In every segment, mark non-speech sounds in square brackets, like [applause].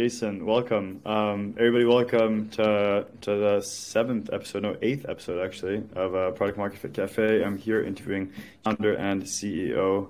Jason, welcome. Um, everybody, welcome to to the seventh episode, no, eighth episode actually, of uh, Product Market Fit Cafe. I'm here interviewing founder and CEO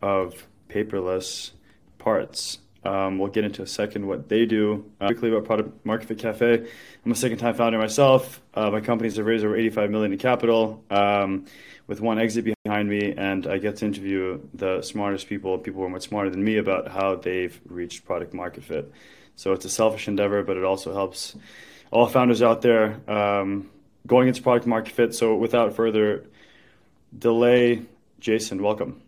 of Paperless Parts. Um, we'll get into a second what they do. Uh, quickly about Product Market Fit Cafe. I'm a second-time founder myself. Uh, my company's raised over 85 million in capital, um, with one exit behind me, and I get to interview the smartest people, people who are much smarter than me, about how they've reached product market fit. So it's a selfish endeavor, but it also helps all founders out there um, going into product market fit. So without further delay, Jason, welcome.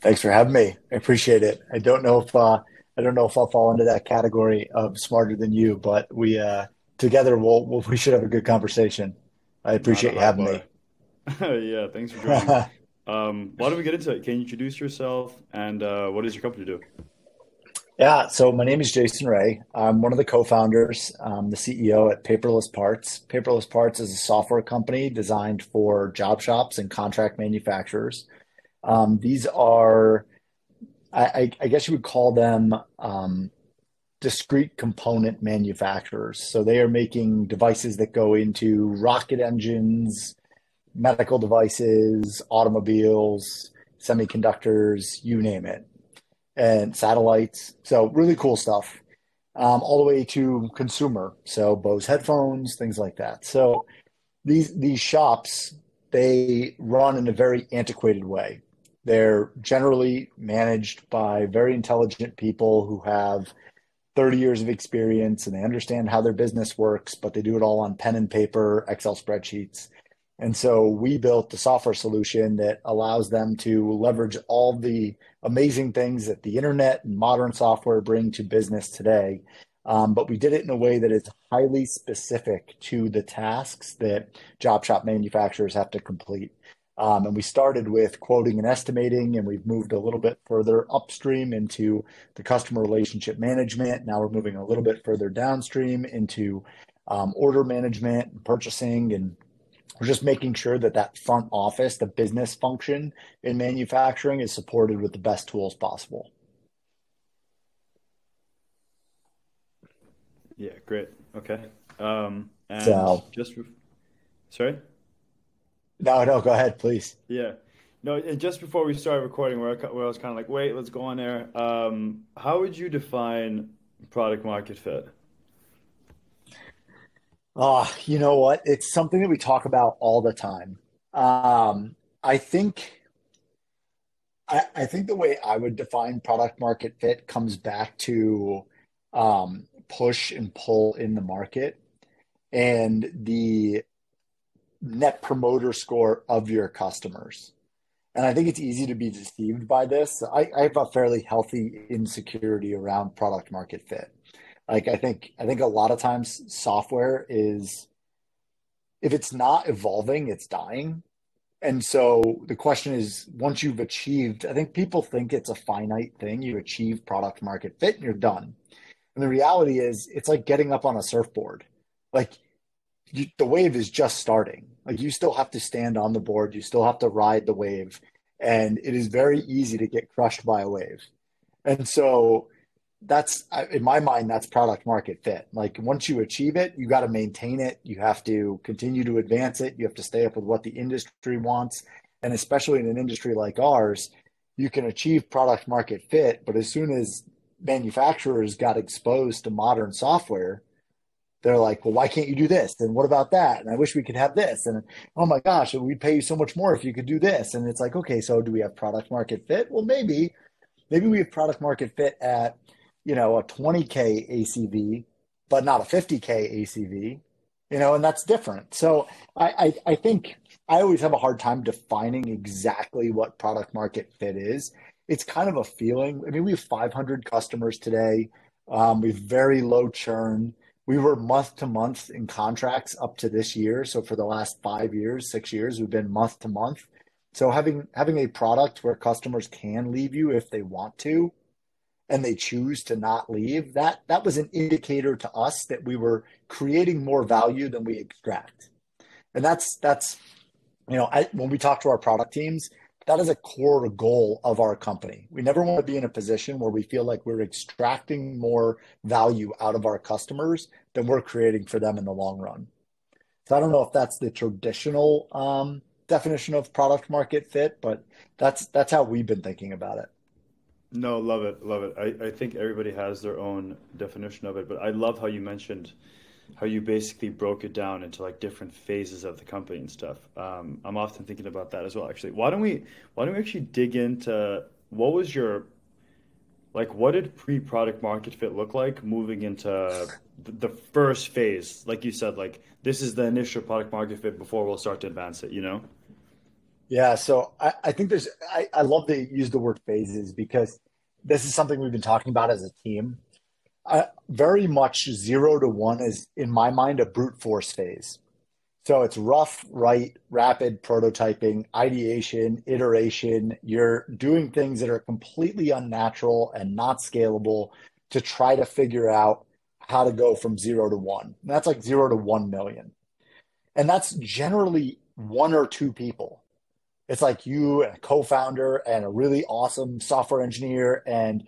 Thanks for having me. I appreciate it. I don't know if uh, I don't know if I'll fall into that category of smarter than you, but we uh, together we'll, we'll, we should have a good conversation. I appreciate you having me. [laughs] yeah, thanks for joining. [laughs] um, why don't we get into it? Can you introduce yourself and uh, what does your company do? Yeah, so my name is Jason Ray. I'm one of the co-founders, I'm the CEO at Paperless Parts. Paperless Parts is a software company designed for job shops and contract manufacturers. Um, these are, I, I, guess you would call them um, discrete component manufacturers. So they are making devices that go into rocket engines, medical devices, automobiles, semiconductors, you name it, and satellites. So really cool stuff. Um, all the way to consumer, so Bose headphones, things like that. So these these shops they run in a very antiquated way. They're generally managed by very intelligent people who have 30 years of experience and they understand how their business works, but they do it all on pen and paper, Excel spreadsheets. And so we built a software solution that allows them to leverage all the amazing things that the internet and modern software bring to business today. Um, but we did it in a way that is highly specific to the tasks that job shop manufacturers have to complete. Um, and we started with quoting and estimating, and we've moved a little bit further upstream into the customer relationship management. Now we're moving a little bit further downstream into um, order management and purchasing. And we're just making sure that that front office, the business function in manufacturing, is supported with the best tools possible. Yeah, great. Okay. Um, and so, just, sorry? No, no, go ahead, please. Yeah. No, and just before we started recording, where I, where I was kind of like, wait, let's go on there. Um, how would you define product market fit? Oh, you know what? It's something that we talk about all the time. Um, I think I, I, think the way I would define product market fit comes back to um, push and pull in the market and the net promoter score of your customers. And I think it's easy to be deceived by this. I, I have a fairly healthy insecurity around product market fit. Like I think I think a lot of times software is if it's not evolving, it's dying. And so the question is once you've achieved, I think people think it's a finite thing. You achieve product market fit and you're done. And the reality is it's like getting up on a surfboard. Like you, the wave is just starting. Like you still have to stand on the board, you still have to ride the wave, and it is very easy to get crushed by a wave. And so that's in my mind that's product market fit. Like once you achieve it, you got to maintain it, you have to continue to advance it, you have to stay up with what the industry wants, and especially in an industry like ours, you can achieve product market fit, but as soon as manufacturers got exposed to modern software, they're like, well, why can't you do this? And what about that? And I wish we could have this. And oh my gosh, we'd pay you so much more if you could do this. And it's like, okay, so do we have product market fit? Well, maybe, maybe we have product market fit at, you know, a 20K ACV, but not a 50K ACV, you know, and that's different. So I, I, I think I always have a hard time defining exactly what product market fit is. It's kind of a feeling. I mean, we have 500 customers today. Um, we have very low churn we were month to month in contracts up to this year. So for the last five years, six years, we've been month to month. So having having a product where customers can leave you if they want to, and they choose to not leave, that that was an indicator to us that we were creating more value than we extract. And that's that's you know, I, when we talk to our product teams, that is a core goal of our company. We never want to be in a position where we feel like we're extracting more value out of our customers than we're creating for them in the long run. So I don't know if that's the traditional um, definition of product market fit, but that's that's how we've been thinking about it. No, love it, love it. I, I think everybody has their own definition of it, but I love how you mentioned how you basically broke it down into like different phases of the company and stuff. Um, I'm often thinking about that as well. Actually, why don't we why don't we actually dig into what was your like what did pre-product market fit look like moving into the first phase? Like you said, like this is the initial product market fit before we'll start to advance it. You know? Yeah, so I, I think there's I, I love to use the word phases because this is something we've been talking about as a team. Uh, very much zero to one is in my mind a brute force phase. So it's rough, right, rapid prototyping, ideation, iteration. You're doing things that are completely unnatural and not scalable to try to figure out how to go from zero to one. And that's like zero to one million. And that's generally one or two people it's like you and a co-founder and a really awesome software engineer and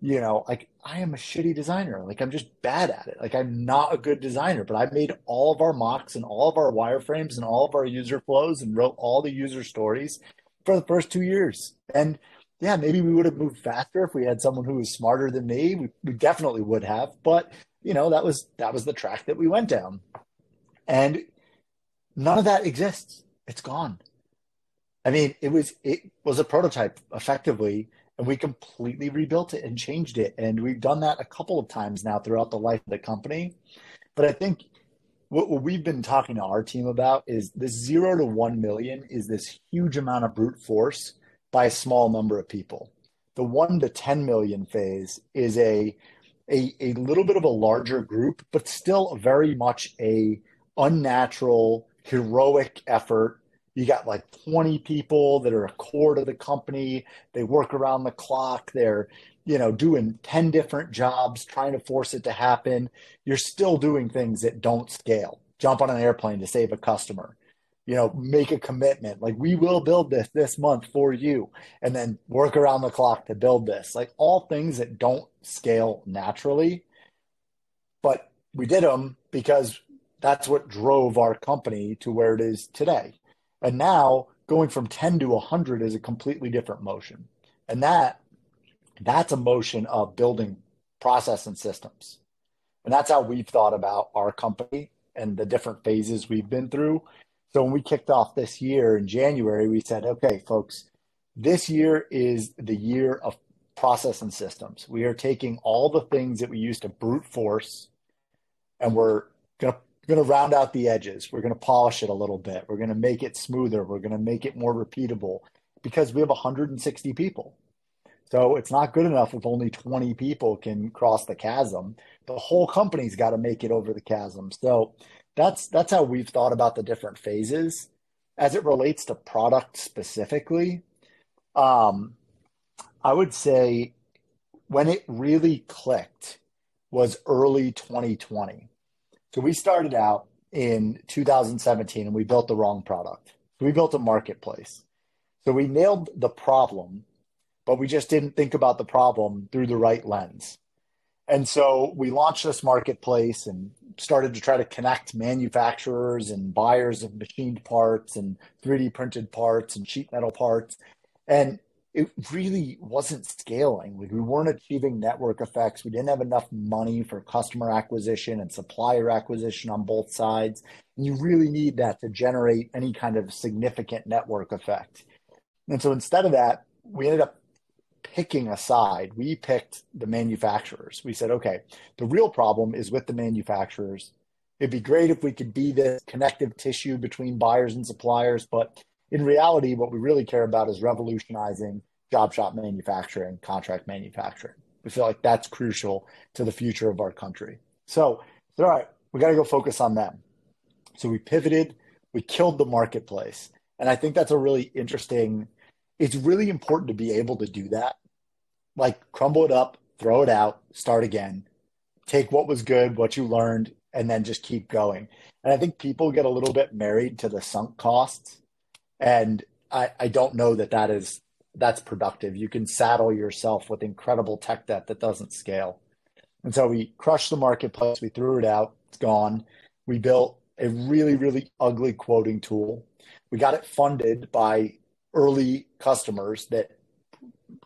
you know like i am a shitty designer. Like i'm just bad at it. Like i'm not a good designer but i made all of our mocks and all of our wireframes and all of our user flows and wrote all the user stories for the first two years. And yeah maybe we would have moved faster if we had someone who was smarter than me. We, we definitely would have but you know that was that was the track that we went down. And none of that exists. It's gone I mean, it was it was a prototype effectively, and we completely rebuilt it and changed it. And we've done that a couple of times now throughout the life of the company. But I think what, what we've been talking to our team about is this zero to one million is this huge amount of brute force by a small number of people. The one to 10 million phase is a a, a little bit of a larger group, but still very much a unnatural, heroic effort you got like 20 people that are a core to the company. They work around the clock. They're you know doing 10 different jobs trying to force it to happen. You're still doing things that don't scale. Jump on an airplane to save a customer. You know make a commitment. Like we will build this this month for you. And then work around the clock to build this. Like all things that don't scale naturally. But we did them because that's what drove our company to where it is today and now going from 10 to 100 is a completely different motion. And that that's a motion of building process and systems. And that's how we've thought about our company and the different phases we've been through. So when we kicked off this year in January, we said, okay, folks, this year is the year of process and systems. We are taking all the things that we used to brute force and we're going to we're going to round out the edges. We're going to polish it a little bit. We're going to make it smoother. We're going to make it more repeatable because we have 160 people. So it's not good enough if only 20 people can cross the chasm. The whole company's got to make it over the chasm. So that's that's how we've thought about the different phases as it relates to product specifically. Um, I would say when it really clicked was early 2020 so we started out in 2017 and we built the wrong product. We built a marketplace. So we nailed the problem, but we just didn't think about the problem through the right lens. And so we launched this marketplace and started to try to connect manufacturers and buyers of machined parts and 3D printed parts and sheet metal parts. And it really wasn't scaling. We weren't achieving network effects. We didn't have enough money for customer acquisition and supplier acquisition on both sides. And you really need that to generate any kind of significant network effect. And so instead of that, we ended up picking a side. We picked the manufacturers. We said, okay, the real problem is with the manufacturers. It'd be great if we could be the connective tissue between buyers and suppliers, but in reality, what we really care about is revolutionizing job shop manufacturing, contract manufacturing. We feel like that's crucial to the future of our country. So, all right, we got to go focus on them. So we pivoted, we killed the marketplace. And I think that's a really interesting, it's really important to be able to do that. Like crumble it up, throw it out, start again, take what was good, what you learned, and then just keep going. And I think people get a little bit married to the sunk costs and I, I don't know that that is that's productive. You can saddle yourself with incredible tech debt that doesn't scale. And so we crushed the marketplace. We threw it out. It's gone. We built a really, really ugly quoting tool. We got it funded by early customers that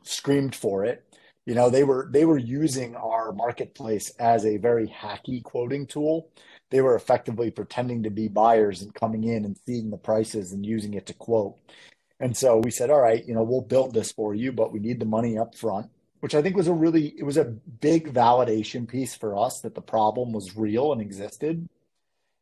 screamed for it. You know, they were they were using our marketplace as a very hacky quoting tool. They were effectively pretending to be buyers and coming in and seeing the prices and using it to quote. And so we said, all right, you know, we'll build this for you, but we need the money up front, which I think was a really it was a big validation piece for us that the problem was real and existed.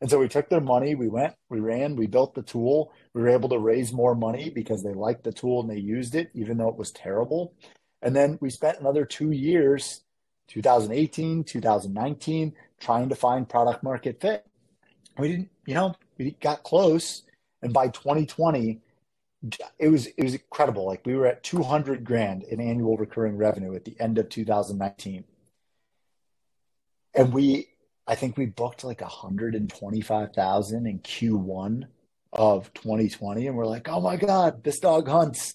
And so we took their money, we went, we ran, we built the tool. We were able to raise more money because they liked the tool and they used it, even though it was terrible. And then we spent another two years, 2018, 2019, trying to find product market fit. We didn't, you know, we got close. And by 2020, it was it was incredible. Like we were at 200 grand in annual recurring revenue at the end of 2019. And we I think we booked like 125,000 in Q1 of 2020 and we're like, "Oh my god, this dog hunts."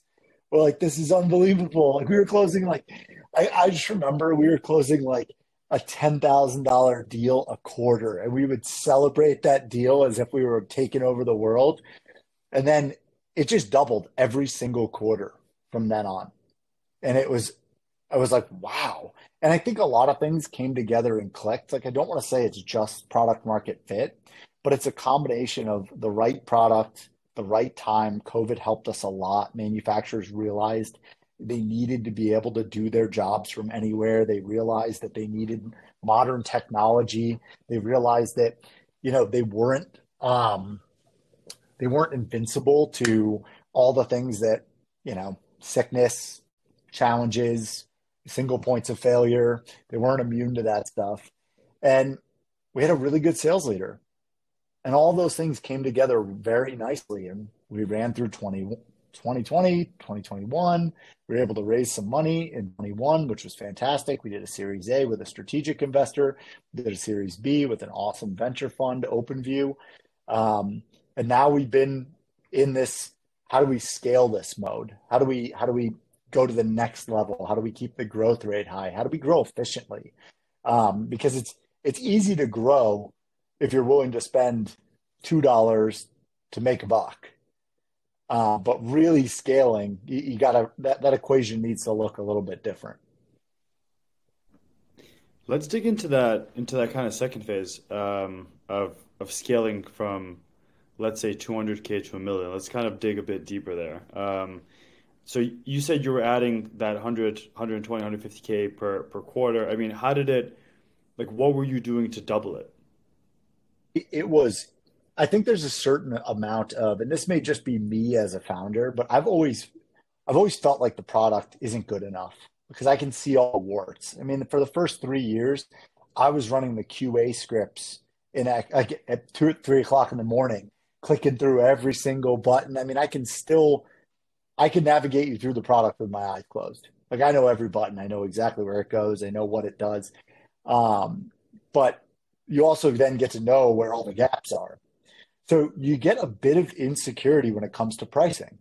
We're like, "This is unbelievable." Like we were closing like I, I just remember we were closing like a $10,000 deal a quarter and we would celebrate that deal as if we were taking over the world. And then it just doubled every single quarter from then on. And it was I was like, wow. And I think a lot of things came together and clicked. Like, I don't want to say it's just product market fit, but it's a combination of the right product, the right time. COVID helped us a lot. Manufacturers realized they needed to be able to do their jobs from anywhere. They realized that they needed modern technology. They realized that, you know, they weren't um, they weren't invincible to all the things that, you know, sickness, challenges, single points of failure. They weren't immune to that stuff. And we had a really good sales leader. And all those things came together very nicely. And we ran through 20, 2020, 2021. We were able to raise some money in 21, which was fantastic. We did a Series A with a strategic investor, did a Series B with an awesome venture fund, OpenView. Um, and now we've been in this how do we scale this mode? How do we how do we go to the next level? How do we keep the growth rate high? How do we grow efficiently? Um, because it's it's easy to grow if you're willing to spend two dollars to make a buck. Uh, but really scaling, you, you gotta that, that equation needs to look a little bit different. Let's dig into that into that kind of second phase um, of of scaling from, let's say, 200k to a million. Let's kind of dig a bit deeper there. Um, so you said you were adding that 100, 120, 150k per per quarter. I mean, how did it? Like, what were you doing to double it? It was. I think there's a certain amount of, and this may just be me as a founder, but I've always, I've always felt like the product isn't good enough because I can see all the warts. I mean, for the first three years, I was running the QA scripts in at, at two, three o'clock in the morning, clicking through every single button. I mean, I can still I can navigate you through the product with my eyes closed. Like I know every button, I know exactly where it goes, I know what it does. Um, but you also then get to know where all the gaps are. So you get a bit of insecurity when it comes to pricing.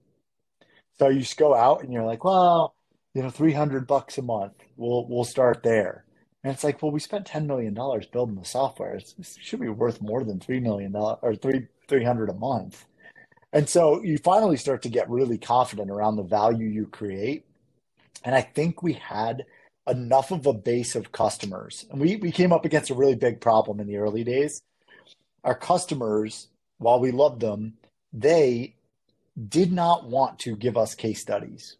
So you just go out and you're like, well, you know, 300 bucks a month. We'll, we'll start there. And it's like, well, we spent $10 million building the software. It's, it should be worth more than $3 million or three, 300 a month. And so you finally start to get really confident around the value you create. And I think we had enough of a base of customers. And we, we came up against a really big problem in the early days. Our customers, while we loved them, they did not want to give us case studies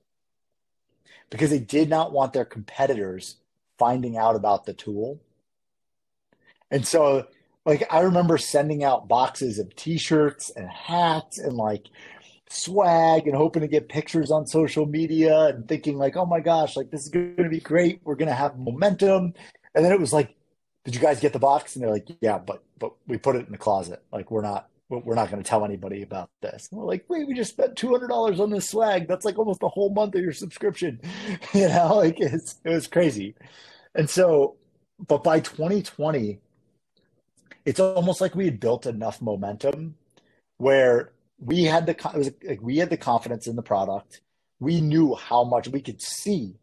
because they did not want their competitors finding out about the tool. And so like I remember sending out boxes of t-shirts and hats and like swag and hoping to get pictures on social media and thinking like, oh my gosh, like this is going to be great. We're going to have momentum. And then it was like, did you guys get the box? And they're like, yeah, but but we put it in the closet. Like we're not we're not going to tell anybody about this. And we're like, wait, we just spent two hundred dollars on this swag. That's like almost a whole month of your subscription. [laughs] you know, like it's it was crazy. And so, but by 2020, it's almost like we had built enough momentum where we had the it was like we had the confidence in the product. We knew how much we could see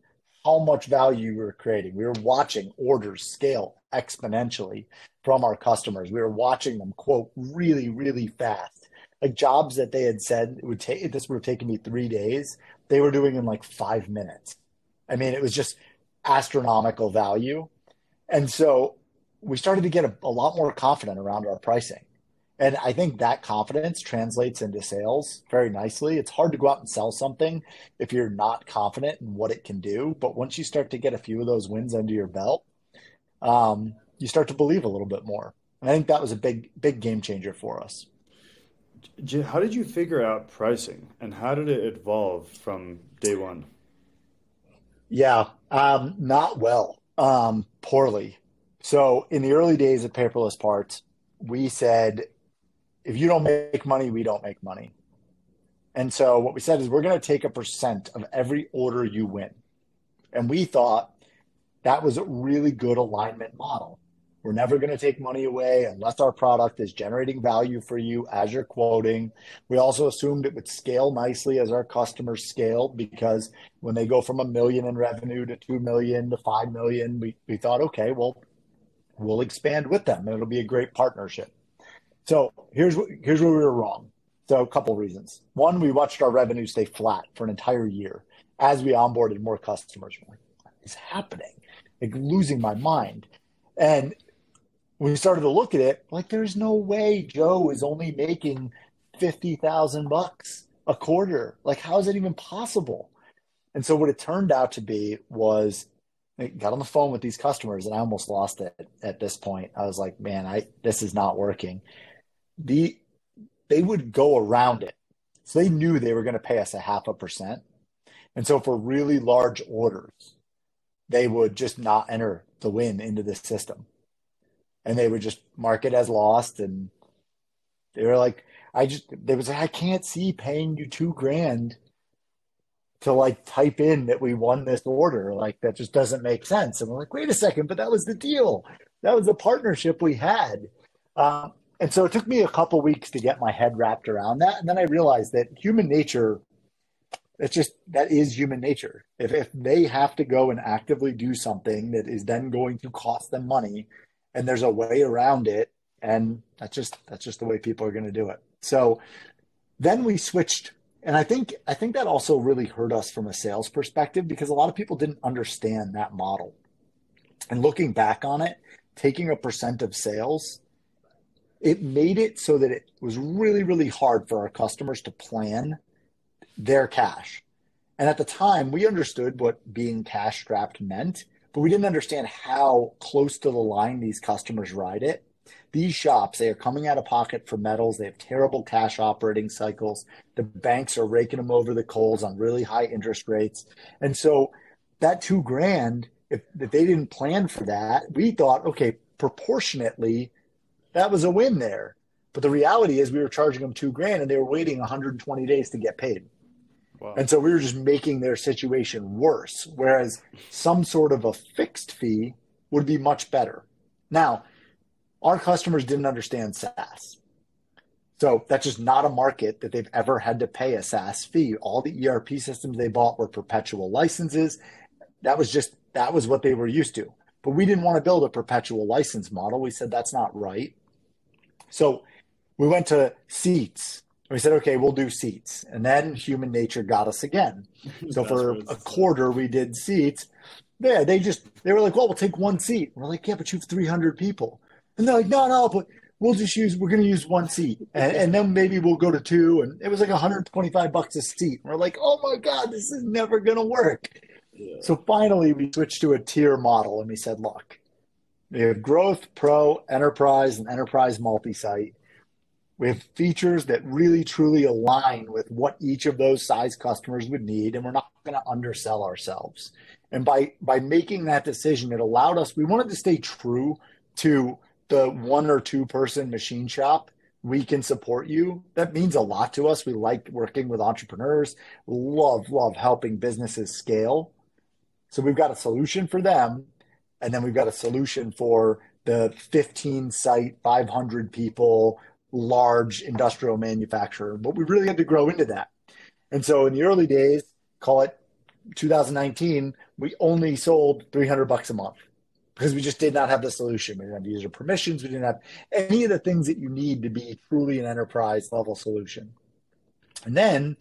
how much value we were creating. We were watching orders scale exponentially from our customers. We were watching them quote really, really fast. Like jobs that they had said would take this would have taken me three days, they were doing in like five minutes. I mean, it was just astronomical value. And so we started to get a, a lot more confident around our pricing. And I think that confidence translates into sales very nicely. It's hard to go out and sell something if you're not confident in what it can do. But once you start to get a few of those wins under your belt, um, you start to believe a little bit more. And I think that was a big, big game changer for us. How did you figure out pricing and how did it evolve from day one? Yeah, um, not well, um, poorly. So in the early days of paperless parts, we said, if you don't make money, we don't make money. And so what we said is we're going to take a percent of every order you win. And we thought that was a really good alignment model. We're never going to take money away unless our product is generating value for you as you're quoting. We also assumed it would scale nicely as our customers scale because when they go from a million in revenue to 2 million to 5 million, we, we thought, okay, well, we'll expand with them and it'll be a great partnership. So here's here's where we were wrong. So a couple reasons. One, we watched our revenue stay flat for an entire year as we onboarded more customers. What is happening? Like losing my mind. And we started to look at it, like there's no way Joe is only making fifty thousand bucks a quarter. Like, how is it even possible? And so what it turned out to be was I got on the phone with these customers and I almost lost it at this point. I was like, man, I this is not working. The they would go around it. So they knew they were going to pay us a half a percent. And so for really large orders, they would just not enter the win into the system and they would just mark it as lost. And they were like, I just, they was like, I can't see paying you two grand to like type in that we won this order. Like that just doesn't make sense. And I'm like, wait a second, but that was the deal. That was the partnership we had. Um, and so it took me a couple weeks to get my head wrapped around that. And then I realized that human nature, it's just that is human nature. If, if they have to go and actively do something that is then going to cost them money, and there's a way around it and that's just that's just the way people are going to do it. So then we switched and i think i think that also really hurt us from a sales perspective because a lot of people didn't understand that model. And looking back on it taking a percent of sales it made it so that it was really really hard for our customers to plan their cash. And at the time we understood what being cash strapped meant but we didn't understand how close to the line these customers ride it. These shops, they are coming out of pocket for metals. They have terrible cash operating cycles. The banks are raking them over the coals on really high interest rates. And so that two grand, if, if they didn't plan for that, we thought, okay, proportionately, that was a win there. But the reality is we were charging them two grand and they were waiting 120 days to get paid. And so we were just making their situation worse. Whereas some sort of a fixed fee would be much better. Now, our customers didn't understand SaaS. So that's just not a market that they've ever had to pay a SaaS fee. All the ERP systems they bought were perpetual licenses. That was just, that was what they were used to. But we didn't want to build a perpetual license model. We said that's not right. So we went to seats we said, okay, we'll do seats. And then human nature got us again. [laughs] So for a quarter, we did seats. Yeah, they just, they were like, well, we'll take one seat. We're like, yeah, but you have 300 people. And they're like, no, no, but we'll just use, we're going to use one seat. And, and, then maybe we'll go to two. And it was like 125 bucks a seat. we're like, oh my God, this is never going to work. Yeah. So finally, we switched to a tier model and we said, look, we have growth, pro, enterprise, and enterprise multi site we have features that really truly align with what each of those size customers would need, and we're not going to undersell ourselves. And by by making that decision, it allowed us. We wanted to stay true to the one or two person machine shop. We can support you. That means a lot to us. We like working with entrepreneurs. Love love helping businesses scale. So we've got a solution for them, and then we've got a solution for the 15 site, 500 people large industrial manufacturer, but we really had to grow into that. And so in the early days, call it 2019, we only sold 300 bucks a month because we just did not have the solution. We didn't have user permissions. We didn't have any of the things that you need to be truly an enterprise level solution. And then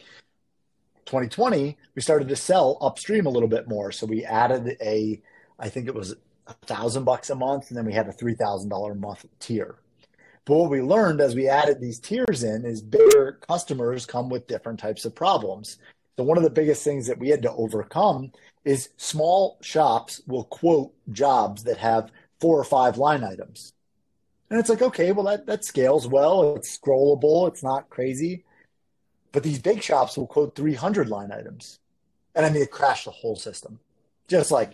2020, we started to sell upstream a little bit more. So we added a, I think it was a thousand bucks a month, and then we had a three thousand dollar a month tier. But what we learned as we added these tiers in is bigger customers come with different types of problems. So one of the biggest things that we had to overcome is small shops will quote jobs that have four or five line items. And it's like, okay, well, that, that scales well. It's scrollable. It's not crazy. But these big shops will quote 300 line items. And I mean, it crashed the whole system. Just like,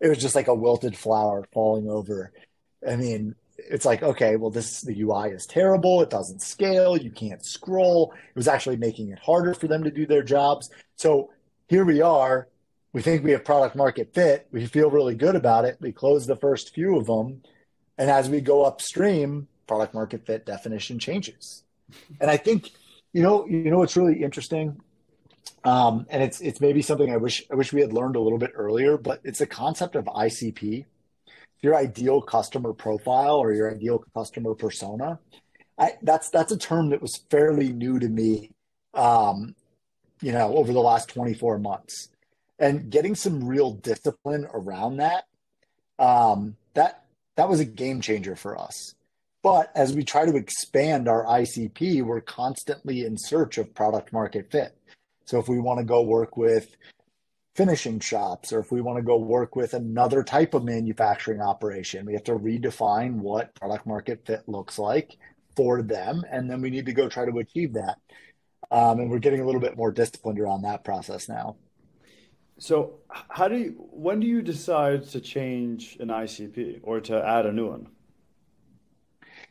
it was just like a wilted flower falling over. I mean, it's like, okay, well, this, the UI is terrible. It doesn't scale. You can't scroll. It was actually making it harder for them to do their jobs. So here we are. We think we have product market fit. We feel really good about it. We close the first few of them. And as we go upstream, product market fit definition changes. And I think you know, you know what's really interesting, um, and it's it's maybe something I wish I wish we had learned a little bit earlier, but it's the concept of ICP, your ideal customer profile or your ideal customer persona. I, that's that's a term that was fairly new to me, um, you know, over the last 24 months, and getting some real discipline around that, um, that that was a game changer for us. But as we try to expand our ICP, we're constantly in search of product market fit. So if we want to go work with finishing shops or if we want to go work with another type of manufacturing operation, we have to redefine what product market fit looks like for them. And then we need to go try to achieve that. Um, and we're getting a little bit more disciplined around that process now. So, how do you, when do you decide to change an ICP or to add a new one?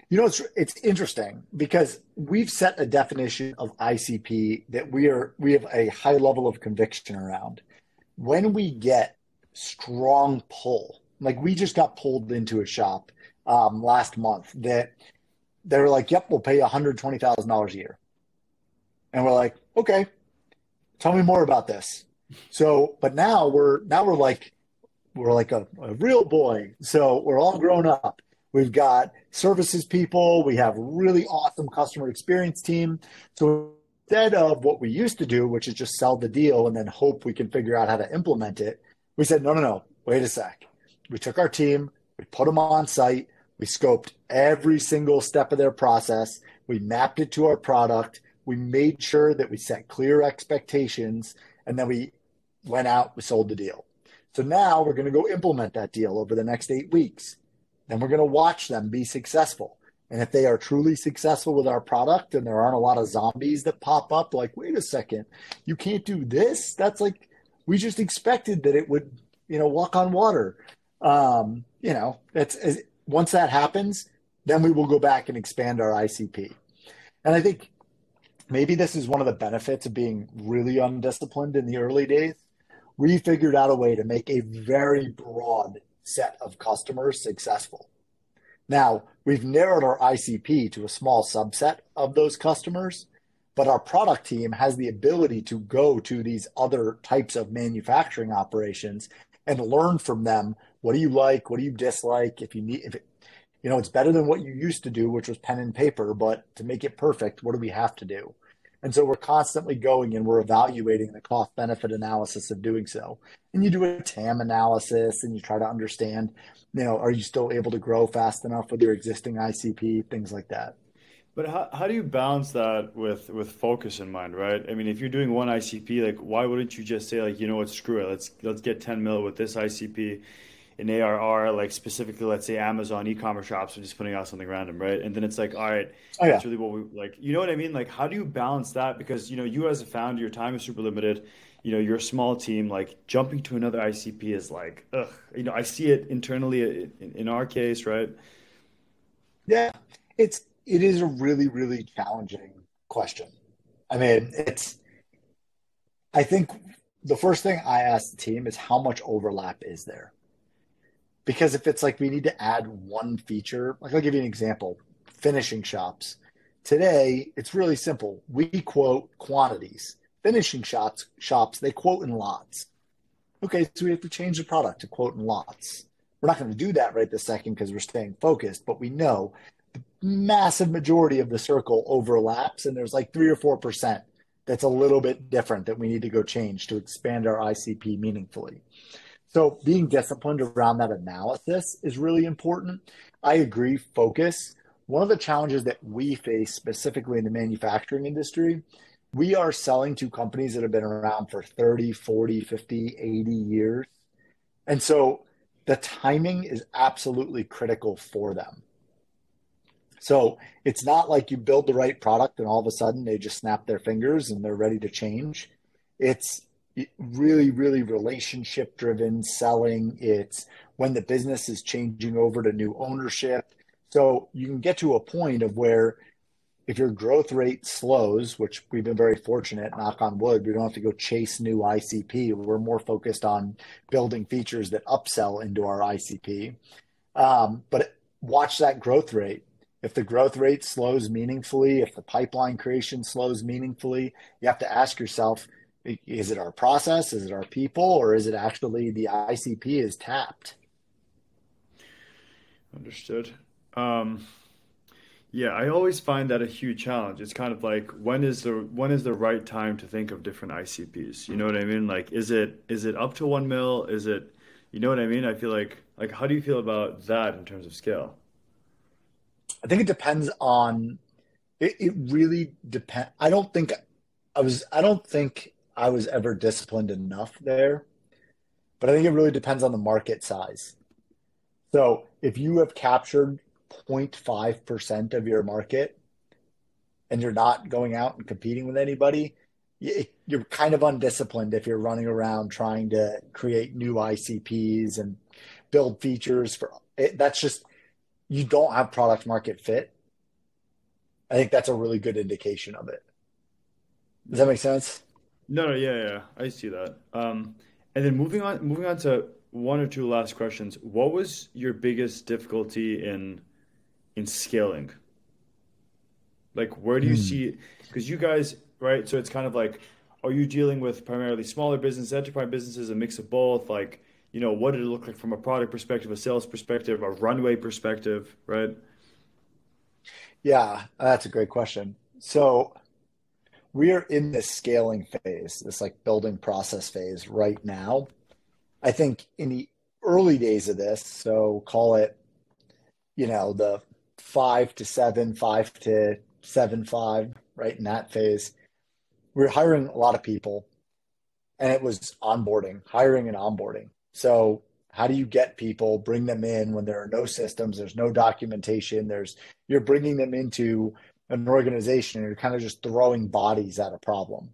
You know, it's it's interesting because we've set a definition of ICP that we are we have a high level of conviction around. When we get strong pull, like we just got pulled into a shop um, last month that they were like, "Yep, we'll pay one hundred twenty thousand dollars a year," and we're like, "Okay, tell me more about this." So, but now we're now we're like we're like a, a real boy, so we're all grown up We've got services people. We have really awesome customer experience team. So instead of what we used to do, which is just sell the deal and then hope we can figure out how to implement it, we said, no, no, no, wait a sec. We took our team, we put them on site, we scoped every single step of their process, we mapped it to our product, we made sure that we set clear expectations, and then we went out, we sold the deal. So now we're going to go implement that deal over the next eight weeks. Then we're going to watch them be successful. And if they are truly successful with our product and there aren't a lot of zombies that pop up, like, wait a second, you can't do this? That's like, we just expected that it would, you know, walk on water. Um, you know, it's once that happens, then we will go back and expand our ICP. And I think maybe this is one of the benefits of being really undisciplined in the early days. We figured out a way to make a very broad set of customers successful. Now, we've narrowed our ICP to a small subset of those customers, but our product team has the ability to go to these other types of manufacturing operations and learn from them. What do you like? What do you dislike? If you need, if it, you know, it's better than what you used to do, which was pen and paper, but to make it perfect, what do we have to do? And so we're constantly going and we're evaluating the cost benefit analysis of doing so. And you do a TAM analysis and you try to understand, you know, are you still able to grow fast enough with your existing ICP, things like that. But how, how do you balance that with with focus in mind, right? I mean, if you're doing one ICP, like why wouldn't you just say like, you know what, screw it, let's let's get 10 mil with this ICP in ARR, like specifically, let's say Amazon e-commerce shops are just putting out something random, right? And then it's like, all right, oh, yeah. that's really what we like. You know what I mean? Like, how do you balance that? Because you know, you as a founder, your time is super limited. You know, you're a small team. Like jumping to another ICP is like, ugh. You know, I see it internally in, in our case, right? Yeah, it's it is a really really challenging question. I mean, it's. I think the first thing I ask the team is how much overlap is there because if it's like we need to add one feature, like I'll give you an example finishing shops. Today, it's really simple. We quote quantities. Finishing shops, shops they quote in lots. Okay, so we have to change the product to quote in lots. We're not going to do that right this second because we're staying focused, but we know the massive majority of the circle overlaps, and there's like three or four percent that's a little bit different that we need to go change to expand our ICP meaningfully. So being disciplined around that analysis is really important. I agree, focus. One of the challenges that we face specifically in the manufacturing industry, we are selling to companies that have been around for 30, 40, 50, 80 years. And so the timing is absolutely critical for them. So it's not like you build the right product and all of a sudden they just snap their fingers and they're ready to change. It's really, really relationship driven selling. It's when the business is changing over to new ownership. So you can get to a point of where if your growth rate slows, which we've been very fortunate, knock on wood, we don't have to go chase new ICP. We're more focused on building features that upsell into our ICP. Um, but watch that growth rate. If the growth rate slows meaningfully, if the pipeline creation slows meaningfully, you have to ask yourself, is it our process? Is it our people? Or is it actually the ICP is tapped? Understood. Um, yeah, I always find that a huge challenge. It's kind of like when is the when is the right time to think of different ICPs? You know what I mean? Like, is it is it up to one mil? Is it, you know what I mean? I feel like like how do you feel about that in terms of scale? I think it depends on. It, it really depends. I don't think I was. I don't think I was ever disciplined enough there. But I think it really depends on the market size. So if you have captured 0.5% of your market and you're not going out and competing with anybody, you're kind of undisciplined if you're running around trying to create new ICPs and build features for it. That's just, you don't have product market fit. I think that's a really good indication of it. Does that make sense? No, yeah, yeah, I see that. Um, and then moving on, moving on to one or two last questions. What was your biggest difficulty in in scaling? Like, where do you mm. see? Because you guys, right? So it's kind of like, are you dealing with primarily smaller business, enterprise businesses, a mix of both? Like, you know, what did it look like from a product perspective, a sales perspective, a runway perspective, right? Yeah, that's a great question. So we are in this scaling phase, this like building process phase right now. I think in the early days of this, so call it, you know, the five to seven, five to seven, five, right in that phase, we we're hiring a lot of people and it was onboarding, hiring and onboarding. So how do you get people, bring them in when there are no systems, there's no documentation, there's you're bringing them into an organization and you're kind of just throwing bodies at a problem.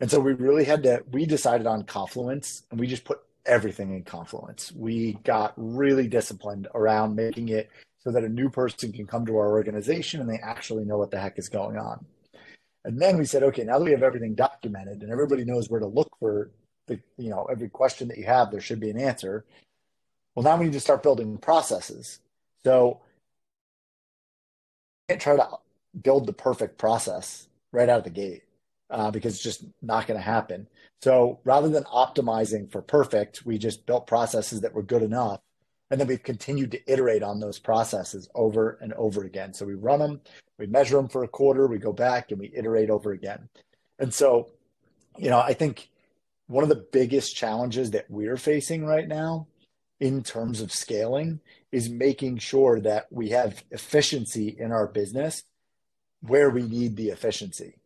And so we really had to, we decided on Confluence and we just put everything in Confluence. We got really disciplined around making it so that a new person can come to our organization and they actually know what the heck is going on. And then we said, okay, now that we have everything documented and everybody knows where to look for the, you know, every question that you have, there should be an answer. Well, now we need to start building processes. So can't try to build the perfect process right out of the gate uh, because it's just not going to happen. So rather than optimizing for perfect, we just built processes that were good enough. And then we've continued to iterate on those processes over and over again. So we run them, we measure them for a quarter, we go back and we iterate over again. And so, you know, I think one of the biggest challenges that we're facing right now in terms of scaling is making sure that we have efficiency in our business where we need the efficiency,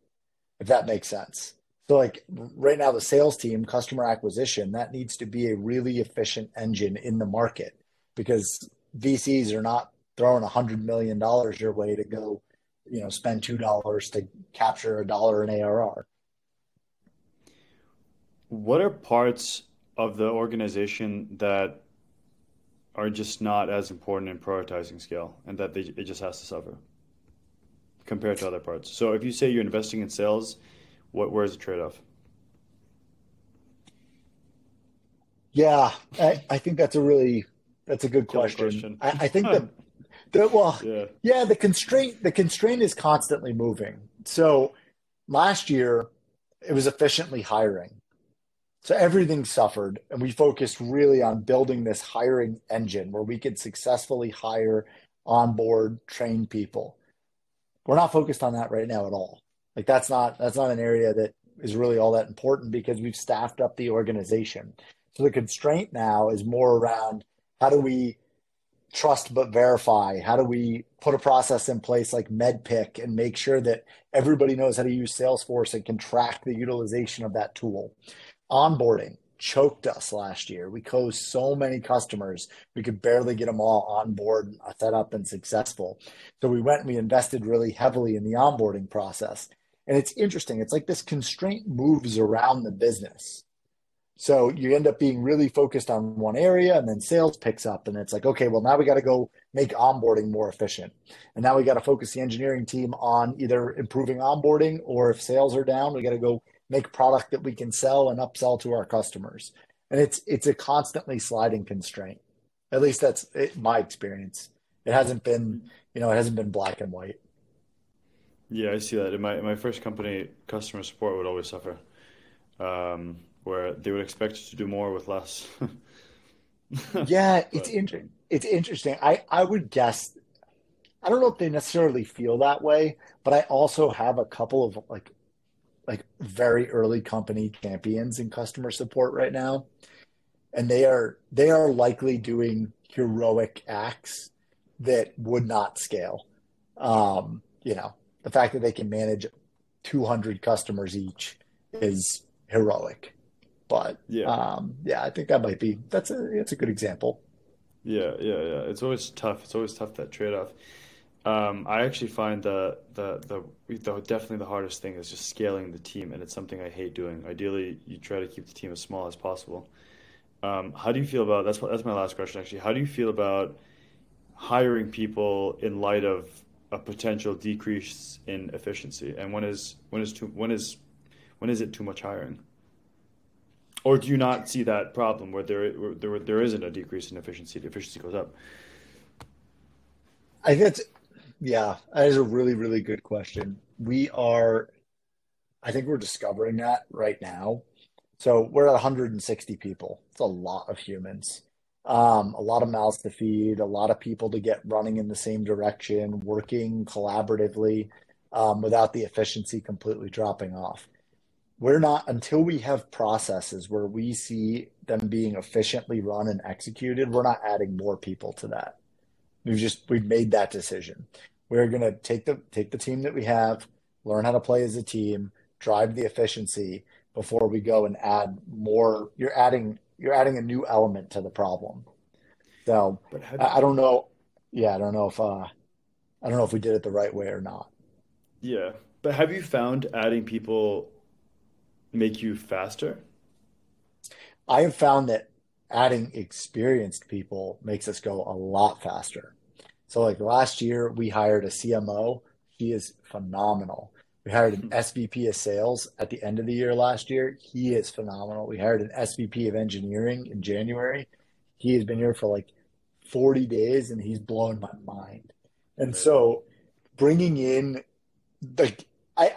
if that makes sense. So, like right now, the sales team, customer acquisition, that needs to be a really efficient engine in the market because VCs are not throwing a hundred million dollars your way to go, you know, spend two dollars to capture a dollar in ARR. What are parts of the organization that are just not as important in prioritizing scale and that they, it just has to suffer? Compared to other parts. So if you say you're investing in sales, what where's the trade off? Yeah, I, I, think that's a really that's a good question. question. I, I, think that [laughs] The, well, yeah. yeah, the constraint the constraint is constantly moving. So last year it was efficiently hiring. So everything suffered, and we focused really on building this hiring engine where we could successfully hire, onboard, train people. We're not focused on that right now at all. Like that's not that's not an area that is really all that important because we've staffed up the organization. So the constraint now is more around how do we trust but verify? How do we put a process in place like MEDDPICC and make sure that everybody knows how to use Salesforce and can track the utilization of that tool? Onboarding choked us last year. We closed so many customers, we could barely get them all on board, set up, and successful. So we went and we invested really heavily in the onboarding process. And it's interesting. It's like this constraint moves around the business. So you end up being really focused on one area and then sales picks up and it's like, okay, well, now we got to go make onboarding more efficient. And now we got to focus the engineering team on either improving onboarding or if sales are down, we got to go make product that we can sell and upsell to our customers. And it's it's a constantly sliding constraint. At least that's my experience. It hasn't been, you know, it hasn't been black and white. Yeah, I see that. In my in my first company, customer support would always suffer. Um, where they would expect you to do more with less. [laughs] yeah, it's interesting. It's interesting. I I would guess. I don't know if they necessarily feel that way, but I also have a couple of like like very early company champions in customer support right now and they are they are likely doing heroic acts that would not scale um, you know the fact that they can manage 200 customers each is heroic but yeah, um, yeah, I think that might be that's a that's a good example. Yeah, yeah, yeah. It's always tough. It's always tough that trade off. Um, I actually find the, the the the definitely the hardest thing is just scaling the team, and it's something I hate doing. Ideally, you try to keep the team as small as possible. Um, how do you feel about that's that's my last question actually? How do you feel about hiring people in light of a potential decrease in efficiency? And when is when is too when is when is it too much hiring? Or do you not see that problem where there where there, there isn't a decrease in efficiency? The efficiency goes up. I think that's yeah, that is a really really good question. We are, I think we're discovering that right now. So we're at 160 people. It's a lot of humans. Um, a lot of mouths to feed, a lot of people to get running in the same direction, working collaboratively um, without the efficiency completely dropping off we're not until we have processes where we see them being efficiently run and executed we're not adding more people to that we've just we've made that decision. We're going to take the take the team that we have learn how to play as a team drive the efficiency before we go and add more. You're adding you're adding a new element to the problem. So I, I don't know yeah i don't know if uh i don't know if we did it the right way or not. Yeah. But have you found adding people make you faster? I have found that adding experienced people makes us go a lot faster. So, like last year, we hired a CMO. He is phenomenal. We hired an hmm. SVP of sales at the end of the year last year. He is phenomenal. We hired an SVP of engineering in January. He has been here for like 40 days and he's blown my mind. And so, bringing in like I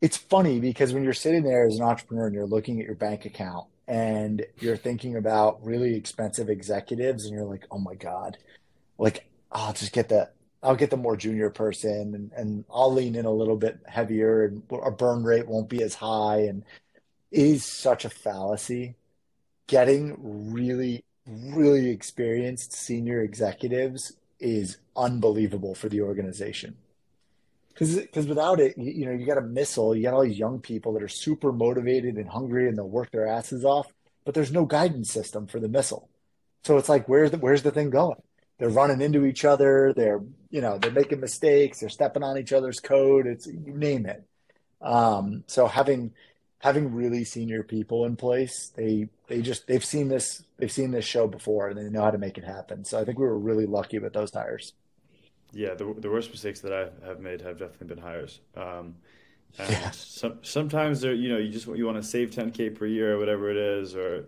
it's funny because when you're sitting there as an entrepreneur and you're looking at your bank account and you're thinking about really expensive executives and you're like, oh my God, like I'll just get the I'll get the more junior person and, and I'll lean in a little bit heavier and our burn rate won't be as high. And is such a fallacy. Getting really, really experienced senior executives is unbelievable for the organization because because without it, you, you know, you got a missile. You got all these young people that are super motivated and hungry, and they'll work their asses off. But there's no guidance system for the missile, so it's like where's the where's the thing going? They're running into each other. They're you know they're making mistakes. They're stepping on each other's code. It's you name it. Um, so having having really senior people in place, they they just they've seen this they've seen this show before and they know how to make it happen. So I think we were really lucky with those hires. Yeah, the the worst mistakes that I have made have definitely been hires. Um, and yeah. some, sometimes they're you know you just you want to save 10k per year or whatever it is, or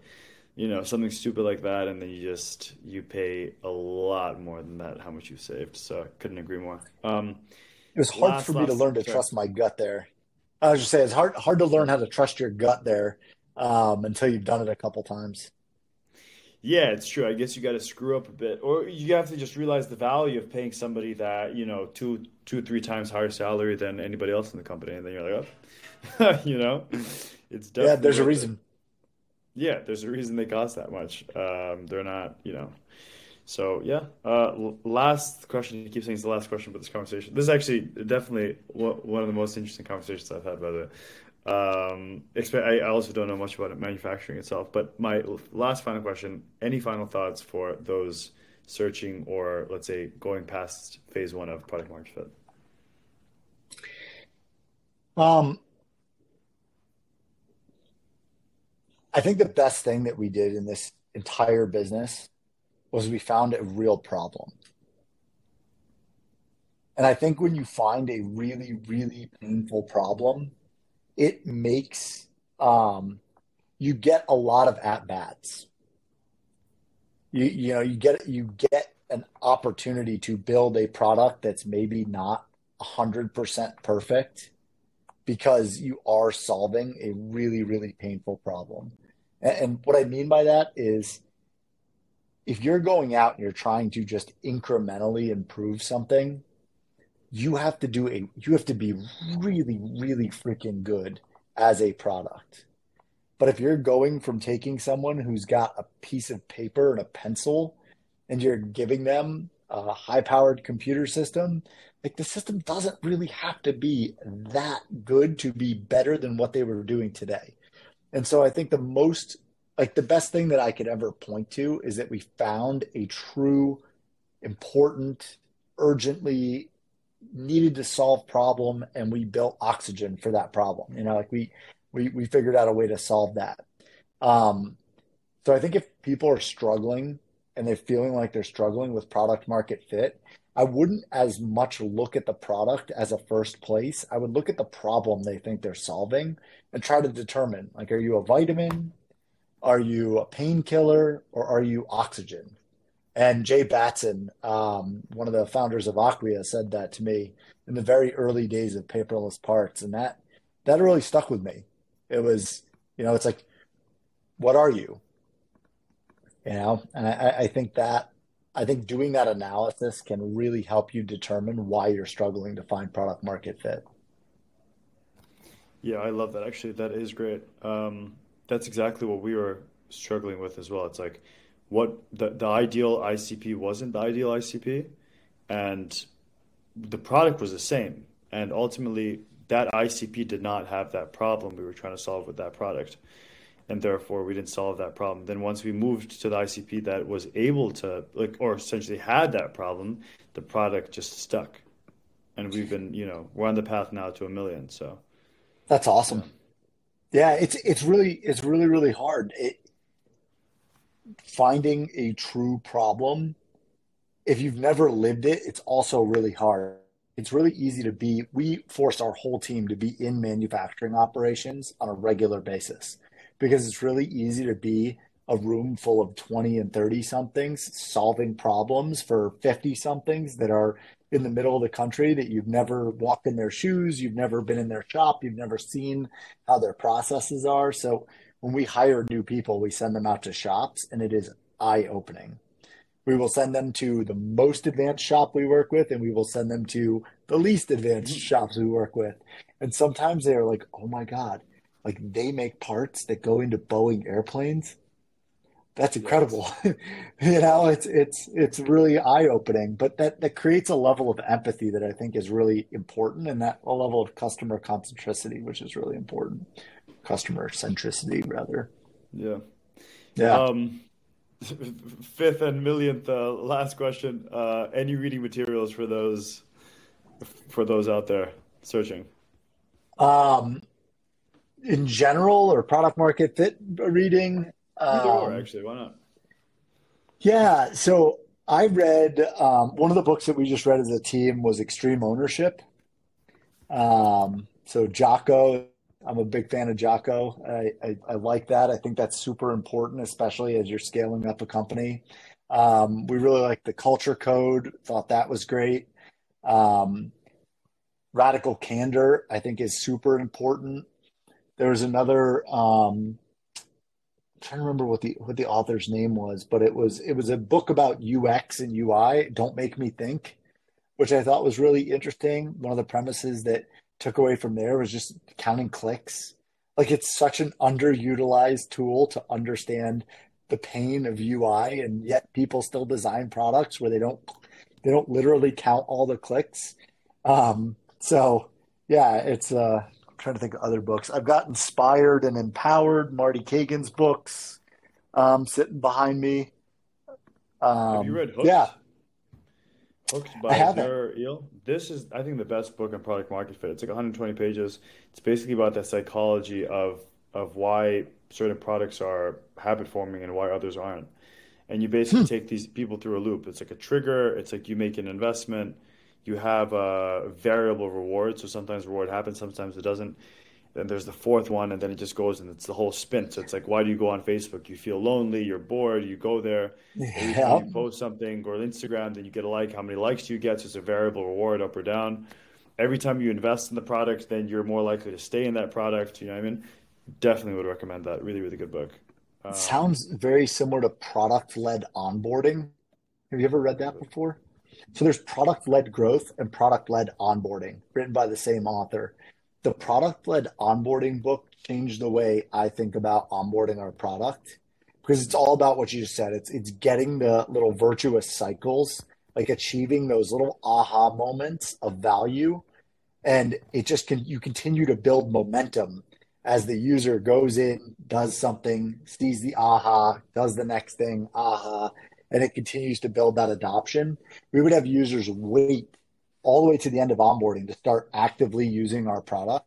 you know, something stupid like that, and then you just you pay a lot more than that how much you saved. So I couldn't agree more. Um, it was hard last, for me to learn to sorry. trust my gut there. I was just saying it's hard hard to learn how to trust your gut there um, until you've done it a couple times. Yeah, it's true. I guess you got to screw up a bit, or you have to just realize the value of paying somebody that you know two, two, three times higher salary than anybody else in the company, and then you're like, oh, [laughs] you know, it's definitely yeah. There's a reason. Yeah, there's a reason they cost that much. Um, they're not, you know. So yeah. Uh, last question. You keep saying it's the last question about this conversation. This is actually definitely one of the most interesting conversations I've had. By the way, um, I also don't know much about manufacturing itself, but my last final question: Any final thoughts for those searching or let's say going past phase one of product market fit? Um, I think the best thing that we did in this entire business was we found a real problem. And I think when you find a really, really painful problem, it makes um, you get a lot of at bats. You you know you get you get an opportunity to build a product that's maybe not hundred percent perfect because you are solving a really really painful problem. And, and what I mean by that is if you're going out and you're trying to just incrementally improve something you have to do a you have to be really really freaking good as a product. But if you're going from taking someone who's got a piece of paper and a pencil and you're giving them a high powered computer system like the system doesn't really have to be that good to be better than what they were doing today. And so i think the most like the best thing that i could ever point to is that we found a true important urgently needed to solve problem and we built oxygen for that problem. You know, like we we we figured out a way to solve that. Um, so I think if people are struggling and they're feeling like they're struggling with product market fit, I wouldn't as much look at the product as a first place. I would look at the problem they think they're solving and try to determine like, are you a vitamin? Are you a painkiller or are you oxygen? And Jay Batson, um, one of the founders of Acquia, said that to me in the very early days of paperless parts, and that that really stuck with me. It was, you know, it's like, what are you? You know, and I, I think that I think doing that analysis can really help you determine why you're struggling to find product market fit. Yeah, I love that. Actually, that is great. Um, that's exactly what we were struggling with as well. It's like what the, the ideal ICP wasn't the ideal ICP, and the product was the same. And ultimately, that ICP did not have that problem we were trying to solve with that product. And therefore, we didn't solve that problem. Then, once we moved to the ICP that was able to, like, or essentially had that problem, the product just stuck. And we've been, you know, we're on the path now to a million. So that's awesome. Yeah, yeah it's it's really it's really really hard. It finding a true problem, if you've never lived it, it's also really hard. It's really easy to be, we force our whole team to be in manufacturing operations on a regular basis because it's really easy to be a room full of 20 and 30 somethings solving problems for 50 somethings that are in the middle of the country that you've never walked in their shoes, you've never been in their shop, you've never seen how their processes are. So when we hire new people, we send them out to shops and it is eye opening. We will send them to the most advanced shop we work with, and we will send them to the least advanced mm-hmm. shops we work with. And sometimes they're like, oh my God, like they make parts that go into Boeing airplanes. That's incredible. Yes. [laughs] you know, it's it's it's really eye opening, but that that creates a level of empathy that I think is really important, and that a level of customer concentricity, which is really important customer centricity rather. Yeah. Yeah. Um, [laughs] fifth and millionth uh, last question. Uh, any reading materials for those for those out there searching? Um, in general, or product market fit reading. Either um, or, actually, why not? Yeah. So I read um, one of the books that we just read as a team was Extreme Ownership. Um, so Jocko I'm a big fan of Jocko. I, I, I, like that. I think that's super important, especially as you're scaling up a company. Um, we really like the culture code. Thought that was great. Um, radical candor, I think, is super important. There was another. Um, I'm trying to remember what the what the author's name was, but it was it was a book about UX and UI. Don't make me think, which I thought was really interesting. One of the premises that took away from there was just counting clicks. Like it's such an underutilized tool to understand the pain of UI, and yet people still design products where they don't they don't literally count all the clicks. Um, so yeah, it's uh, I'm trying to think of other books. I've got inspired and empowered Marty Cagan's books um, sitting behind me. Um, Have you read Hooks? Yeah. Hooks by Eyal. This is, I think, the best book on product market fit. It's like 120 pages. It's basically about the psychology of of why certain products are habit forming and why others aren't. And you basically hmm. take these people through a loop. It's like a trigger. It's like you make an investment. You have a variable reward. So sometimes reward happens, sometimes it doesn't. Then there's the fourth one, and then it just goes and it's the whole spin. So it's like, why do you go on Facebook? You feel lonely, you're bored, you go there, [laughs] yeah. you post something, or Instagram, then you get a like. How many likes do you get? So it's a variable reward up or down. Every time you invest in the product, then you're more likely to stay in that product. You know what I mean? Definitely would recommend that. Really, really good book. Um, sounds very similar to product led onboarding. Have you ever read that before? So there's product led growth and product led onboarding written by the same author. The product led onboarding book changed the way I think about onboarding our product because it's all about what you just said. It's it's getting the little virtuous cycles, like achieving those little aha moments of value and it just can you continue to build momentum as the user goes in, does something, sees the aha, does the next thing, aha, and it continues to build that adoption. We would have users wait all the way to the end of onboarding to start actively using our product.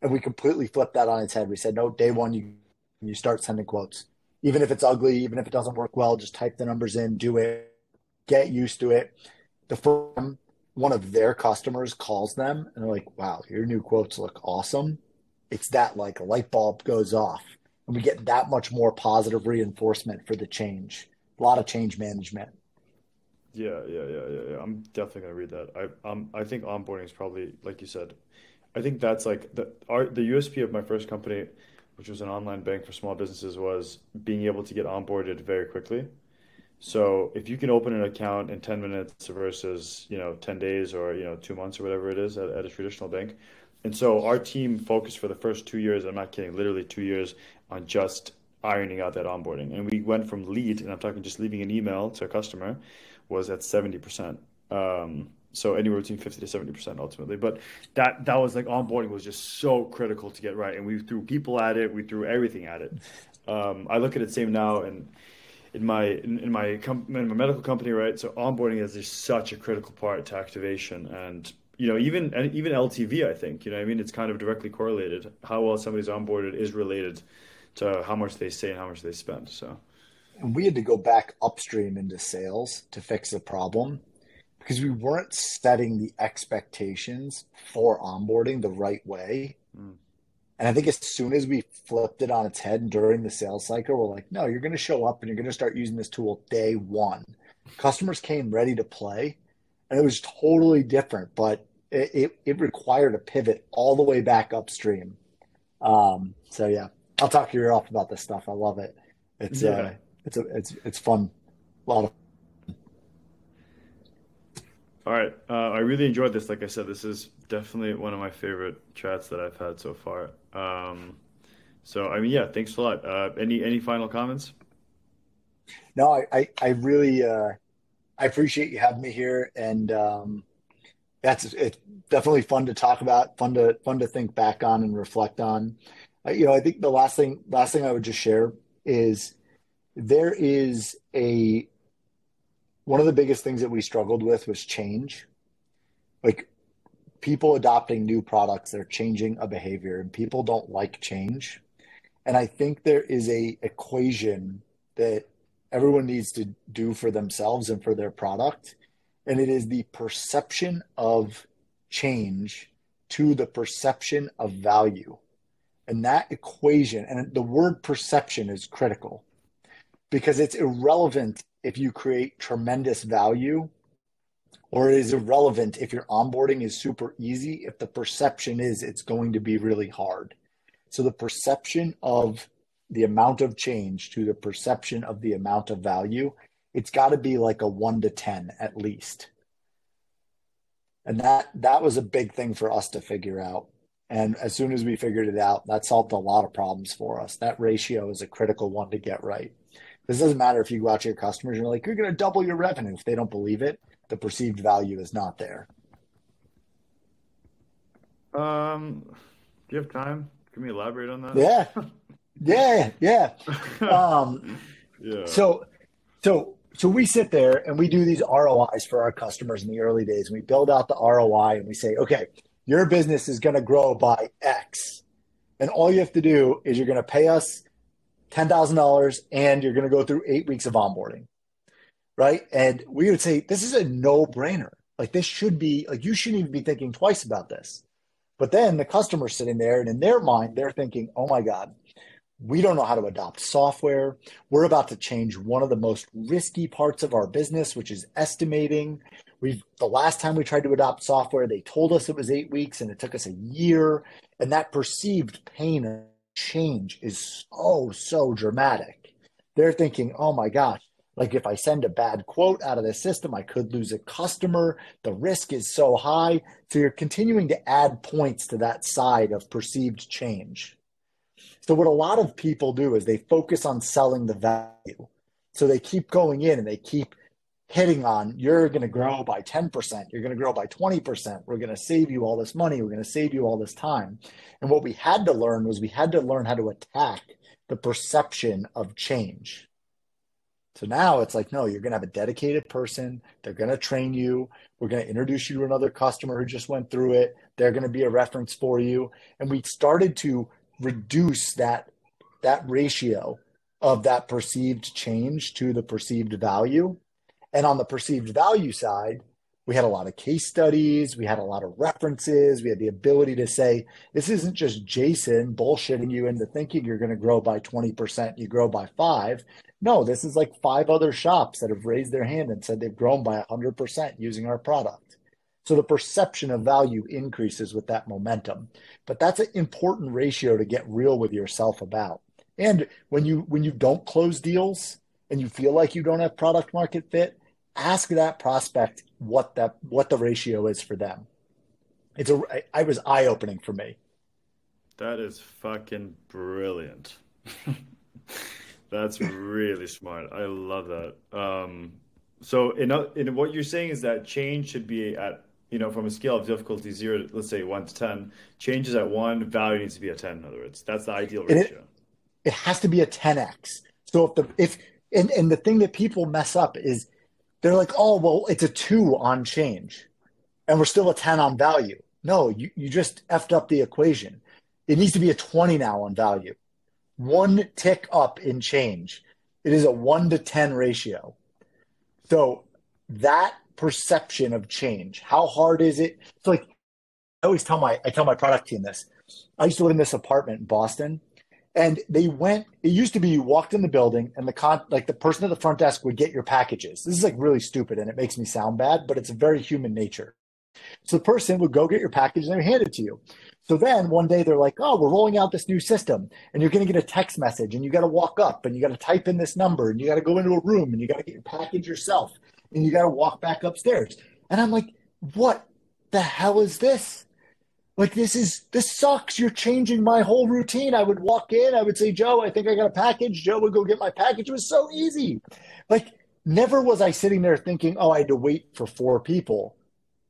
And we completely flipped that on its head. We said, no, day one, you, you start sending quotes. Even if it's ugly, even if it doesn't work well, just type the numbers in, do it, get used to it. The firm, one of their customers calls them and they're like, wow, your new quotes look awesome it's that like a light bulb goes off and we get that much more positive reinforcement for the change a lot of change management yeah yeah yeah yeah, yeah. i'm definitely to read that i um, i think onboarding is probably like you said i think that's like the our, the usp of my first company which was an online bank for small businesses was being able to get onboarded very quickly so if you can open an account in 10 minutes versus you know 10 days or you know two months or whatever it is at, at a traditional bank and so our team focused for the first two years, I'm not kidding, literally two years on just ironing out that onboarding. And we went from lead, and I'm talking just leaving an email to a customer, was at 70%. Um, so anywhere between 50 to 70% ultimately. But that that was like onboarding was just so critical to get right. And we threw people at it, we threw everything at it. Um, I look at it same now and in my in, in my com- in my medical company, right? So onboarding is just such a critical part to activation and you know, even even LTV, I think, you know, I mean, it's kind of directly correlated. How well somebody's onboarded is related to how much they say and how much they spend. So, and we had to go back upstream into sales to fix the problem because we weren't setting the expectations for onboarding the right way. Mm. And I think as soon as we flipped it on its head during the sales cycle, we're like, no, you're going to show up and you're going to start using this tool day one. Customers came ready to play and it was totally different, but it, it, it required a pivot all the way back upstream. Um, so yeah, I'll talk your ear off about this stuff. I love it. It's yeah. uh, it's a, it's it's fun. A lot of. All right, uh, I really enjoyed this. Like I said, this is definitely one of my favorite chats that I've had so far. Um, so I mean, yeah, thanks a lot. Uh, any any final comments? No, I I, I really uh, I appreciate you having me here, and um, that's it's definitely fun to talk about, fun to fun to think back on and reflect on. Uh, you know, I think the last thing last thing I would just share is there is a one of the biggest things that we struggled with was change, like people adopting new products they're changing a behavior and people don't like change and i think there is a equation that everyone needs to do for themselves and for their product. And it is the perception of change to the perception of value. And that equation, and the word perception is critical because it's irrelevant if you create tremendous value or it is irrelevant if your onboarding is super easy if the perception is it's going to be really hard. So the perception of the amount of change to the perception of the amount of value, it's got to be like a 1 to 10 at least. And that that was a big thing for us to figure out. And as soon as we figured it out, that solved a lot of problems for us. That ratio is a critical one to get right. This doesn't matter if you go out to your customers and you're like, you're going to double your revenue. If they don't believe it, the perceived value is not there. Um, do you have time? Can we elaborate on that? Yeah, [laughs] yeah, yeah. Um, yeah. So, so, so we sit there and we do these ROIs for our customers in the early days. And we build out the ROI and we say, okay, your business is going to grow by X, and all you have to do is you're going to pay us ten thousand dollars, and you're going to go through eight weeks of onboarding, right? And we would say this is a no brainer. Like this should be like you shouldn't even be thinking twice about this. But then the customer's sitting there, and in their mind, they're thinking, oh my God, we don't know how to adopt software. We're about to change one of the most risky parts of our business, which is estimating. We've the last time we tried to adopt software, they told us it was eight weeks and it took us a year. And that perceived pain change is so, so dramatic. They're thinking, oh my gosh, like if I send a bad quote out of the system, I could lose a customer. The risk is so high. So you're continuing to add points to that side of perceived change. So what a lot of people do is they focus on selling the value. So they keep going in and they keep hitting on you're going to grow by 10%, you're going to grow by 20%, we're going to save you all this money, we're going to save you all this time. And what we had to learn was we had to learn how to attack the perception of change. So now it's like, no, you're going to have a dedicated person. They're going to train you. We're going to introduce you to another customer who just went through it. They're going to be a reference for you. And we started to reduce that that ratio of that perceived change to the perceived value. And on the perceived value side, we had a lot of case studies, we had a lot of references, we had the ability to say, this isn't just Jason bullshitting you into thinking you're going to grow by 20%, you grow by five. No, this is like five other shops that have raised their hand and said they've grown by 100% using our product. So the perception of value increases with that momentum. But that's an important ratio to get real with yourself about. And when you when you don't close deals and you feel like you don't have product market fit, ask that prospect what that what the ratio is for them. It's a I was eye opening for me. That is fucking brilliant. [laughs] That's really smart. I love that. Um, so in, in what you're saying is that change should be at you know, from a scale of difficulty zero, let's say one to 10, changes at one, value needs to be a 10, in other words. That's the ideal ratio. It, it, has to be a 10x. So if the, if, and, and the thing that people mess up is they're like, oh, well, it's a two on change and we're still a 10 on value. No, you, you just effed up the equation. It needs to be a 20 now on value. One tick up in change. It is a one to 10 ratio. So that perception of change. How hard is it? It's like I always tell my I tell my product team this. I used to live in this apartment in Boston, and they went. It used to be you walked in the building, and the con like the person at the front desk would get your packages. This is like really stupid, and it makes me sound bad, but it's a very human nature. So the person would go get your package and they hand it to you. So then one day they're like, "Oh, we're rolling out this new system, and you're going to get a text message, and you got to walk up, and you got to type in this number, and you got to go into a room, and you got to get your package yourself." and you got to walk back upstairs. And I'm like, what the hell is this? Like this is this sucks. You're changing my whole routine. I would walk in, I would say, Joe, I think I got a package. Joe would go get my package. It was so easy. Like never was I sitting there thinking, oh, I had to wait for four people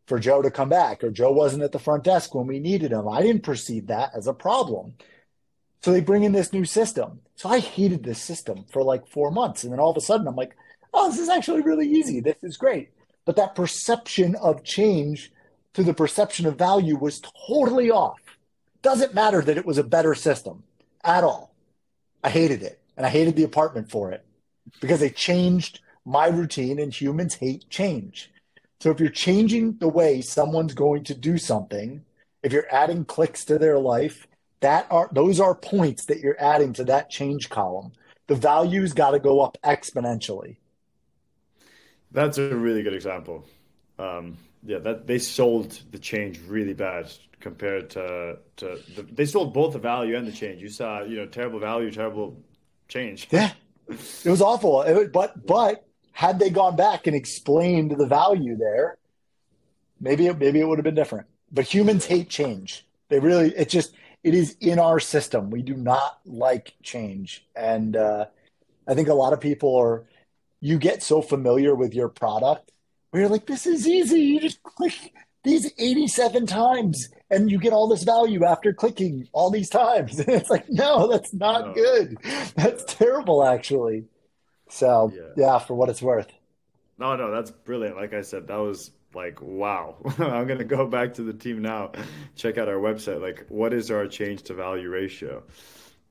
for Joe to come back, or Joe wasn't at the front desk when we needed him. I didn't perceive that as a problem. So they bring in this new system. So I hated this system for like four months. And then all of a sudden I'm like, oh, this is actually really easy. This is great. But that perception of change to the perception of value was totally off. Doesn't matter that it was a better system at all. I hated it. And I hated the apartment for it because they changed my routine and humans hate change. So if you're changing the way someone's going to do something, if you're adding clicks to their life, that are those are points that you're adding to that change column. The value's got to go up exponentially. That's a really good example. Um, yeah, that they sold the change really bad compared to to the, they sold both the value and the change. You saw, you know, terrible value, terrible change. Yeah, [laughs] it was awful. It, but but had they gone back and explained the value there, maybe it, maybe it would have been different. But humans hate change. They really it just it is in our system. We do not like change, and uh, I think a lot of people are. You get so familiar with your product where you're like, this is easy. You just click these 87 times and you get all this value after clicking all these times. [laughs] And it's like, no, that's not no. good. That's terrible, actually. So, yeah. yeah, for what it's worth. No, no, that's brilliant. Like I said, that was like wow [laughs] i'm going to go back to the team now check out our website like what is our change to value ratio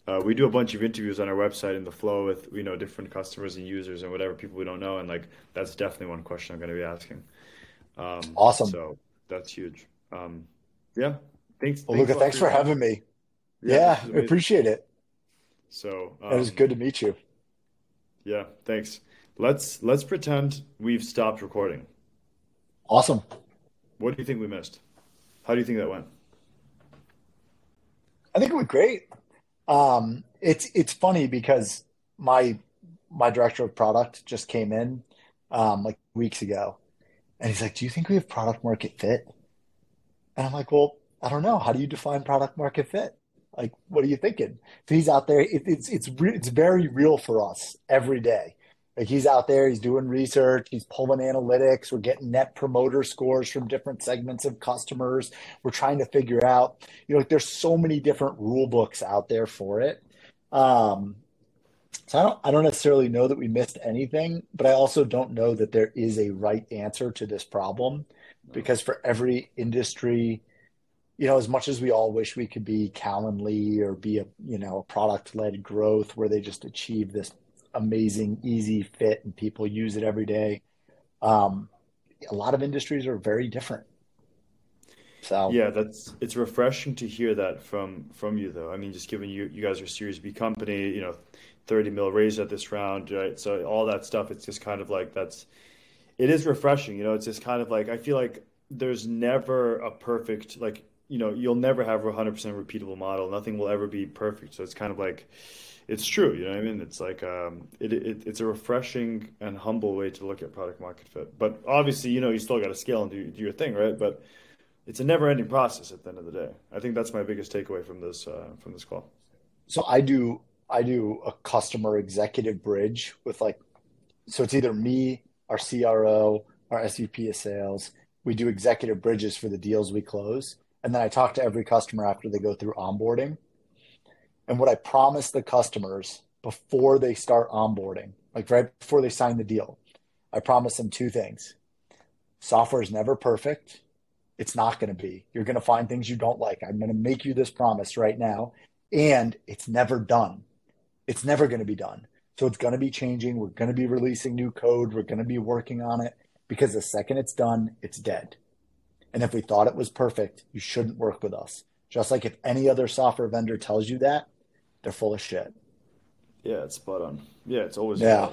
uh, we do a bunch of interviews on our website in the flow with you know different customers and users and whatever people we don't know and like that's definitely one question i'm going to be asking. Um, awesome. so that's huge. Um, yeah thanks well, Luca, thanks for having me. yeah, yeah appreciate it. So um, it was good to meet you. yeah thanks. Let's let's pretend we've stopped recording. Awesome. What do you think we missed? How do you think that went? I think it went great. Um, it's it's funny because my my director of product just came in um, like weeks ago, and he's like, "Do you think we have product market fit?" And I'm like, "Well, I don't know. How do you define product market fit? Like, what are you thinking?" So he's out there. It, it's it's re- it's very real for us every day. Like he's out there, he's doing research, he's pulling analytics. We're getting net promoter scores from different segments of customers. We're trying to figure out, you know, like there's so many different rule books out there for it. Um, so I don't, I don't necessarily know that we missed anything, but I also don't know that there is a right answer to this problem, because for every industry, you know, as much as we all wish we could be Calendly or be a, you know, a product led growth where they just achieve this amazing, easy fit, and people use it every day. Um, a lot of industries are very different. So yeah, that's it's refreshing to hear that from from you though. I mean, just given you you guys are Series B company, you know, thirty mil raise at this round, right? So all that stuff, it's just kind of like that's it is refreshing. You know, it's just kind of like I feel like there's never a perfect like you know you'll never have a hundred percent repeatable model. Nothing will ever be perfect. So it's kind of like it's true. You know what I mean? It's like um, it, it, it's a refreshing and humble way to look at product market fit. But obviously, you know, you still got to scale and do, do, your thing, right? But it's a never-ending process at the end of the day. I think that's my biggest takeaway from this uh, from this call. So I do I do a customer executive bridge with like, so it's either me, our CRO, our SVP of sales. We do executive bridges for the deals we close, and then I talk to every customer after they go through onboarding and what I promise the customers before they start onboarding, like right before they sign the deal, I promise them two things. Software is never perfect. It's not going to be. You're going to find things you don't like. I'm going to make you this promise right now. And it's never done. It's never going to be done. So it's going to be changing. We're going to be releasing new code. We're going to be working on it because the second it's done, it's dead. And if we thought it was perfect, you shouldn't work with us. Just like if any other software vendor tells you that, they're full of shit. Yeah, it's spot on. Yeah, it's always yeah.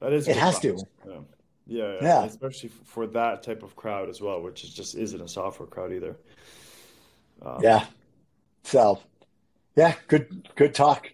That is. It has practice. to. Yeah. Yeah, yeah. yeah, especially for that type of crowd as well, which is just isn't a software crowd either. Um, yeah. So, yeah, good, good talk.